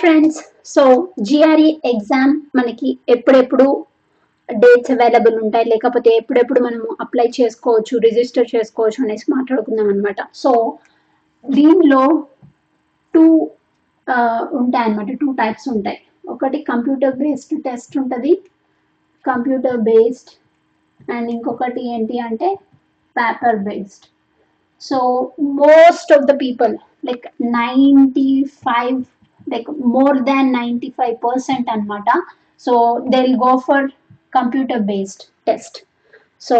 Friends so GRE exam మనకి ఎప్పుడెప్పుడు dates available ఉంటాయి. లేకపోతే ఎప్పుడెప్పుడు మనము అప్లై చేసుకోవచ్చు రిజిస్టర్ చేసుకోవచ్చు అనేసి మాట్లాడుకుందాం అనమాట సో దీనిలో టూ ఉంటాయి అనమాట టూ టైప్స్ ఉంటాయి. ఒకటి కంప్యూటర్ బేస్డ్ టెస్ట్ ఉంటుంది. కంప్యూటర్ బేస్డ్ అండ్ ఇంకొకటి ఏంటి అంటే paper based so most of the people like ninety five like more than ninety five percent అనమాట so they will go for computer based test so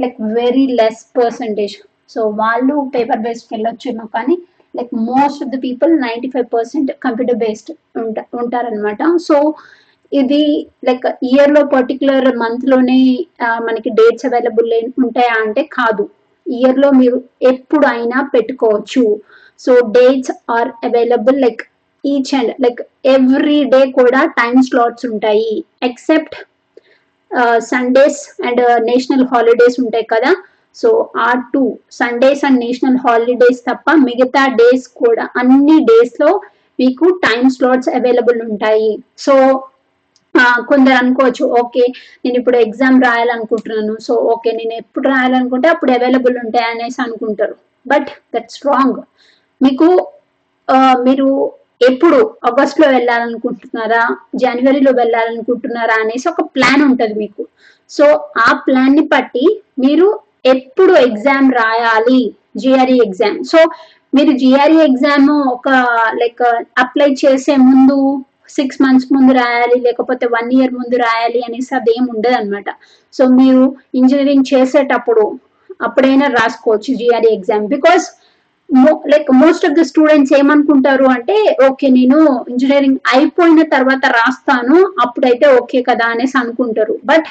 like very less percentage so వాళ్ళు paper బేస్డ్కి వెళ్ళొచ్చేమో కానీ like most of the people ninety five percent computer based ఉంటా ఉంటారనమాట so ఇది like ఇయర్లో particular మంత్లోనే మనకి డేట్స్ అవైలబుల్ ఉంటాయా అంటే కాదు. ఇయర్లో మీరు ఎప్పుడు అయినా పెట్టుకోవచ్చు. So dates are available like each and like every day కూడా టైం స్లాట్స్ ఉంటాయి. Except Sundays and national holidays ఉంటాయి కదా. సో ఆ two Sundays and national holidays తప్ప మిగతా డేస్ కూడా అన్ని డేస్లో మీకు టైం స్లాట్స్ అవైలబుల్ ఉంటాయి. సో కొందరు అనుకోవచ్చు ఓకే నేను ఇప్పుడు ఎగ్జామ్ రాయాలనుకుంటున్నాను. సో ఓకే నేను ఎప్పుడు రాయాలనుకుంటే అప్పుడు అవైలబుల్ ఉంటాయి అనేసి అనుకుంటారు. బట్ దట్స్ రాంగ్ మీకు uh, మీరు ఎప్పుడు ఆగస్ట్లో వెళ్ళాలనుకుంటున్నారా? జనవరిలో వెళ్ళాలనుకుంటున్నారా అనేసి ఒక ప్లాన్ ఉంటుంది మీకు. సో ఆ ప్లాన్ని బట్టి మీరు ఎప్పుడు ఎగ్జామ్ రాయాలి? జిఆర్ఈ ఎగ్జామ్ సో మీరు జిఆర్ఈ ఎగ్జామ్ ఒక లైక్ అప్లై చేసే ముందు సిక్స్ మంత్స్ ముందు రాయాలి లేకపోతే వన్ ఇయర్ ముందు రాయాలి అనేసి అది ఉండదు అనమాట సో మీరు ఇంజనీరింగ్ చేసేటప్పుడు అప్పుడైనా రాసుకోవచ్చు GRE exam because like most of the students ఏమనుకుంటారు అంటే ఓకే నేను ఇంజనీరింగ్ అయిపోయిన తర్వాత రాస్తాను అప్పుడైతే ఓకే కదా అనేసి అనుకుంటారు. బట్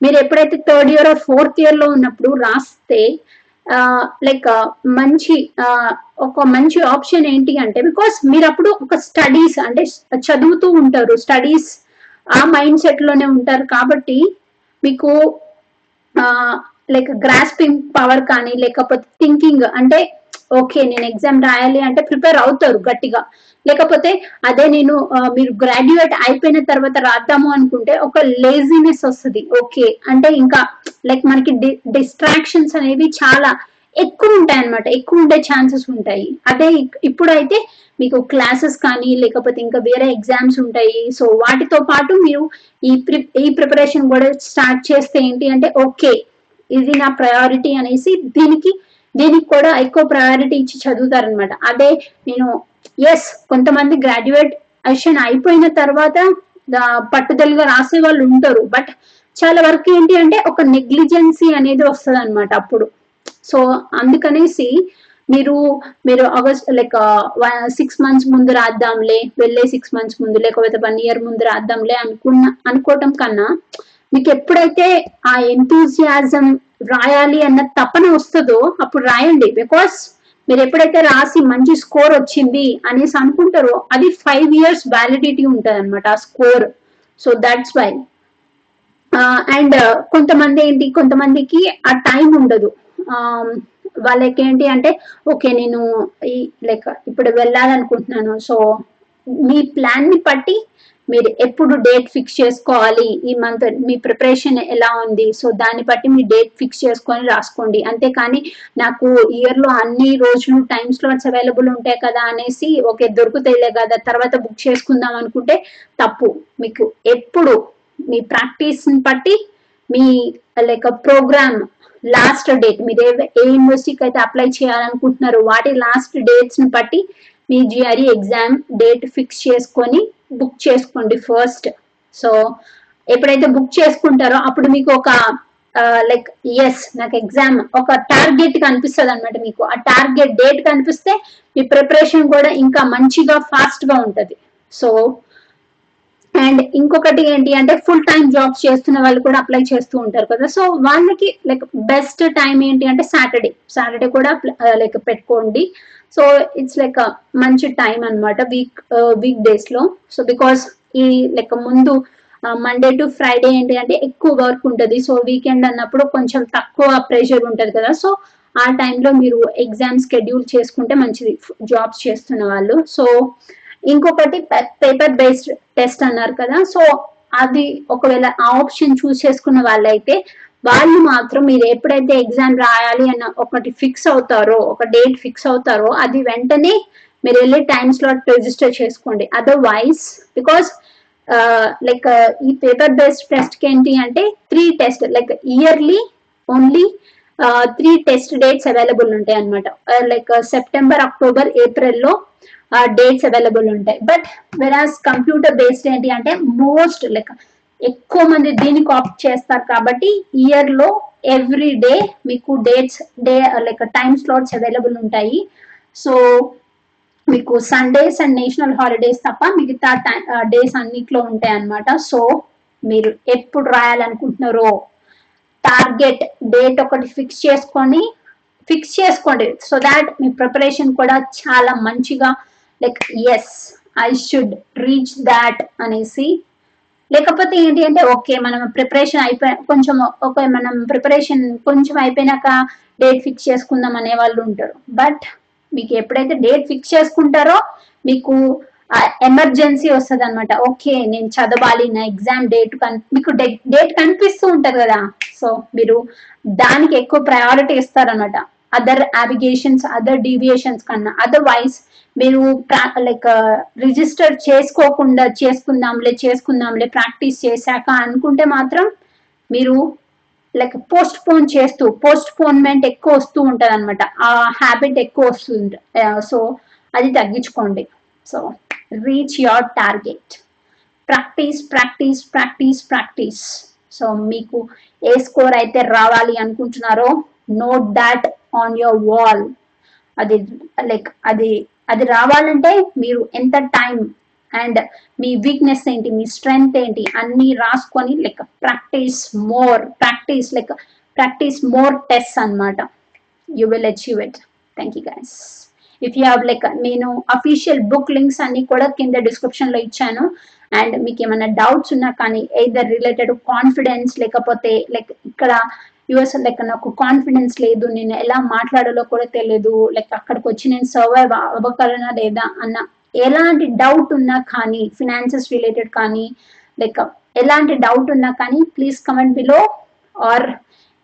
మీరు ఎప్పుడైతే థర్డ్ ఇయర్ ఆర్ ఫోర్త్ ఇయర్లో ఉన్నప్పుడు రాస్తే లైక్ మంచి ఒక మంచి ఆప్షన్ ఏంటి అంటే బికాస్ మీరు అప్పుడు ఒక స్టడీస్ అంటే చదువుతూ ఉంటారు. స్టడీస్ ఆ మైండ్ సెట్లోనే ఉంటారు కాబట్టి మీకు లైక్ గ్రాస్పింగ్ పవర్ కానీ లేకపోతే థింకింగ్ అంటే ఓకే నేను ఎగ్జామ్ రాయాలి అంటే ప్రిపేర్ అవుతారు గట్టిగా. లేకపోతే అదే నేను మీరు గ్రాడ్యుయేట్ అయిపోయిన తర్వాత రాద్దాము అనుకుంటే ఒక లేజినెస్ వస్తుంది. ఓకే అంటే ఇంకా లైక్ మనకి డిస్ట్రాక్షన్స్ అనేవి చాలా ఎక్కువ ఉంటాయి అనమాట ఎక్కువ ఉండే ఛాన్సెస్ ఉంటాయి. అదే ఇప్పుడైతే మీకు క్లాసెస్ కానీ లేకపోతే ఇంకా వేరే ఎగ్జామ్స్ ఉంటాయి. సో వాటితో పాటు మీరు ఈ ప్రి ఈ ప్రిపరేషన్ కూడా స్టార్ట్ చేస్తే ఏంటి అంటే ఓకే ఇది నా ప్రయారిటీ అనేసి దీనికి దీనికి కూడా ఎక్కువ ప్రయారిటీ ఇచ్చి చదువుతారనమాట అదే నేను ఎస్ కొంతమంది గ్రాడ్యుయేట్ అషన్ అయిపోయిన తర్వాత పట్టుదలగా రాసే వాళ్ళు ఉంటారు. బట్ చాలా వరకు ఏంటి అంటే ఒక నెగ్లిజెన్సీ అనేది వస్తుంది అనమాట అప్పుడు. సో అందుకనేసి మీరు మీరు ఆగస్ట్ లైక్ సిక్స్ మంత్స్ ముందు రాద్దాంలే వెళ్ళే సిక్స్ మంత్స్ ముందు లేకపోతే వన్ ఇయర్ ముందు రాద్దాంలే అనుకున్న అనుకోవటం కన్నా మీకు ఎప్పుడైతే ఆ ఎంతూజియాజం రాయాలి అన్న తపన వస్తుందో అప్పుడు రాయండి. బికాస్ మీరు ఎప్పుడైతే రాసి మంచి స్కోర్ వచ్చింది అనేసి అనుకుంటారో అది ఫైవ్ ఇయర్స్ వ్యాలిడిటీ ఉంటుంది అనమాట ఆ score so that's why and కొంతమంది ఏంటి కొంతమందికి ఆ టైం ఉండదు. వాళ్ళకి ఏంటి అంటే ఓకే నేను ఈ లైక్ ఇప్పుడు వెళ్ళాలనుకుంటున్నాను. సో మీ ప్లాన్ని బట్టి మీరు ఎప్పుడు డేట్ ఫిక్స్ చేసుకోవాలి? ఈ మంత్ మీ ప్రిపరేషన్ ఎలా ఉంది? సో దాన్ని బట్టి మీ డేట్ ఫిక్స్ చేసుకొని రాసుకోండి. అంతేకాని నాకు ఇయర్లో అన్ని రోజులు టైమ్ స్లాట్స్ అవైలబుల్ ఉంటాయి కదా అనేసి ఓకే దొరుకుతాయిలే కదా తర్వాత బుక్ చేసుకుందాం అనుకుంటే తప్పు. మీకు ఎప్పుడు మీ ప్రాక్టీస్ బట్టి మీ లైక్ ప్రోగ్రామ్ లాస్ట్ డేట్ మీరు ఏ ఏ యూనివర్సిటీకి అయితే అప్లై చేయాలనుకుంటున్నారో వాటి లాస్ట్ డేట్స్ని బట్టి మీ జిఆర్ఈ ఎగ్జామ్ డేట్ ఫిక్స్ చేసుకొని బుక్ చేసుకోండి ఫస్ట్ సో ఎప్పుడైతే బుక్ చేసుకుంటారో అప్పుడు మీకు ఒక లైక్ ఎస్ నాకు ఎగ్జామ్ ఒక టార్గెట్ కనిపిస్తుంది అనమాట మీకు. ఆ టార్గెట్ డేట్ కనిపిస్తే మీ ప్రిపరేషన్ కూడా ఇంకా మంచిగా ఫాస్ట్గా ఉంటది. సో అండ్ ఇంకొకటి ఏంటి అంటే ఫుల్ టైం జాబ్స్ చేస్తున్న వాళ్ళు కూడా అప్లై చేస్తూ ఉంటారు కదా. సో వాళ్ళకి లైక్ బెస్ట్ టైం ఏంటి అంటే సాటర్డే సాటర్డే కూడా uh, లైక్ పెట్టుకోండి. సో ఇట్స్ లైక్ మంచి టైం అనమాట వీక్ వీక్ డేస్లో. సో బికాస్ ఈ లైక్ ముందు మండే టు ఫ్రైడే ఏంటి అంటే ఎక్కువ వర్క్ ఉంటుంది. సో వీకెండ్ అన్నప్పుడు కొంచెం తక్కువ ప్రెషర్ ఉంటుంది కదా. సో ఆ టైంలో మీరు ఎగ్జామ్ షెడ్యూల్ చేసుకుంటే మంచిది. జాబ్స్ చేస్తున్న వాళ్ళు. సో ఇంకొకటి పేపర్ బేస్డ్ టెస్ట్ అన్నారు కదా. సో అది ఒకవేళ ఆ ఆప్షన్ చూస్ చేసుకున్న వాళ్ళైతే వాళ్ళు మాత్రం మీరు ఎప్పుడైతే ఎగ్జామ్ రాయాలి అన్న ఒకటి ఫిక్స్ అవుతారో ఒక డేట్ ఫిక్స్ అవుతారో అది వెంటనే మీరు వెళ్ళి టైం స్లాట్ రిజిస్టర్ చేసుకోండి. అదర్వైజ్ బికాస్ లైక్ ఈ పేపర్ బేస్డ్ టెస్ట్కి ఏంటి అంటే three test like yearly only three test dates available ఉంటాయి అనమాట లైక్ సెప్టెంబర్ అక్టోబర్ ఏప్రిల్లో డేట్స్ అవైలబుల్ ఉంటాయి. బట్ వెరాస్ కంప్యూటర్ బేస్డ్ ఏంటి అంటే మోస్ట్ లైక్ ఎక్కువ మంది దీనికి ఆప్ట్ చేస్తారు కాబట్టి ఇయర్లో ఎవ్రీ డే మీకు dates day like time slots available ఉంటాయి. సో మీకు సండేస్ అండ్ నేషనల్ హాలిడేస్ తప్ప మిగతా డేస్ అన్నిట్లో ఉంటాయి అన్నమాట. సో మీరు ఎప్పుడు రాయాలనుకుంటున్నారో టార్గెట్ డేట్ ఒకటి ఫిక్స్ చేసుకొని ఫిక్స్ చేసుకోండి. సో దాట్ మీ ప్రిపరేషన్ కూడా చాలా మంచిగా like yes I should reach that అనేసి. లేకపోతే ఏంటి అంటే ఓకే మనం ప్రిపరేషన్ అయిపోయి కొంచెం ఓకే మనం ప్రిపరేషన్ కొంచెం అయిపోయినాక డేట్ ఫిక్స్ చేసుకుందాం అనే వాళ్ళు ఉంటారు. బట్ మీకు ఎప్పుడైతే డేట్ ఫిక్స్ చేసుకుంటారో మీకు ఎమర్జెన్సీ వస్తుంది అనమాట ఓకే నేను చదవాలి నా ఎగ్జామ్ డేట్ మీకు డేట్ కనిపిస్తూ ఉంటుంది కదా. సో మీరు దానికి ఎక్కువ ప్రయారిటీ ఇస్తారనమాట అదర్ అబిగేషన్స్ అదర్ డీవియేషన్స్ కన్నా. అదర్వైజ్ మీరు లైక్ రిజిస్టర్ uh, చేసుకోకుండా చేసుకుందాంలే చేసుకుందాంలే ప్రాక్టీస్ చేశాక అనుకుంటే మాత్రం మీరు లైక్ పోస్ట్ పోన్ చేస్తూ పోస్ట్ పోన్మెంట్ ఎక్కువ వస్తూ ఉంటుంది అనమాట ఆ హ్యాబిట్ ఎక్కువ వస్తుంది uh, సో అది తగ్గించుకోండి. So reach your target practice practice practice practice so మీకు ఏ స్కోర్ అయితే రావాలి అనుకుంటున్నారో note that on your wall అది లైక్ అది అది రావాలంటే మీరు ఎంత టైం అండ్ మీ వీక్నెస్ ఏంటి మీ స్ట్రెంగ్త్ ఏంటి అన్ని రాసుకొని like practice more practice like practice more test అనమాట you will achieve it thank you guys if you have like నేను అఫీషియల్ బుక్ లింక్స్ అన్ని కూడా కింద డిస్క్రిప్షన్లో ఇచ్చాను. అండ్ మీకు ఏమైనా డౌట్స్ ఉన్నా కానీ ఏదర్ రిలేటెడ్ కాన్ఫిడెన్స్ లేకపోతే లైక్ ఇక్కడ యుఎస్ లైక్ నాకు కాన్ఫిడెన్స్ లేదు నేను ఎలా మాట్లాడాలో కూడా తెలియదు. లైక్ అక్కడికి వచ్చి నేను సర్వైవ్ అవ్వగలనా లేదా అన్న ఎలాంటి డౌట్ ఉన్నా కానీ ఫినాన్సెస్ రిలేటెడ్ కానీ లైక్ ఎలాంటి డౌట్ ఉన్నా కానీ please comment below or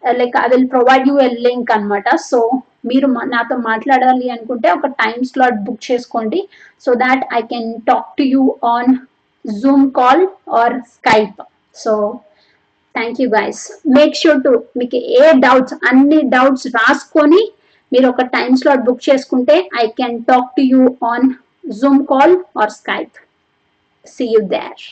like I will provide you a link అనమాట సో మీరు నాతో మాట్లాడాలి అనుకుంటే ఒక టైం స్లాట్ బుక్ చేసుకోండి. So that I can talk to you on Zoom call or Skype so thank you guys make sure to మీకు ఏ doubts అన్ని డౌట్స్ రాసుకొని మీరు ఒక టైం స్లాట్ బుక్ చేసుకుంటే I can talk to you on Zoom call or Skype see you there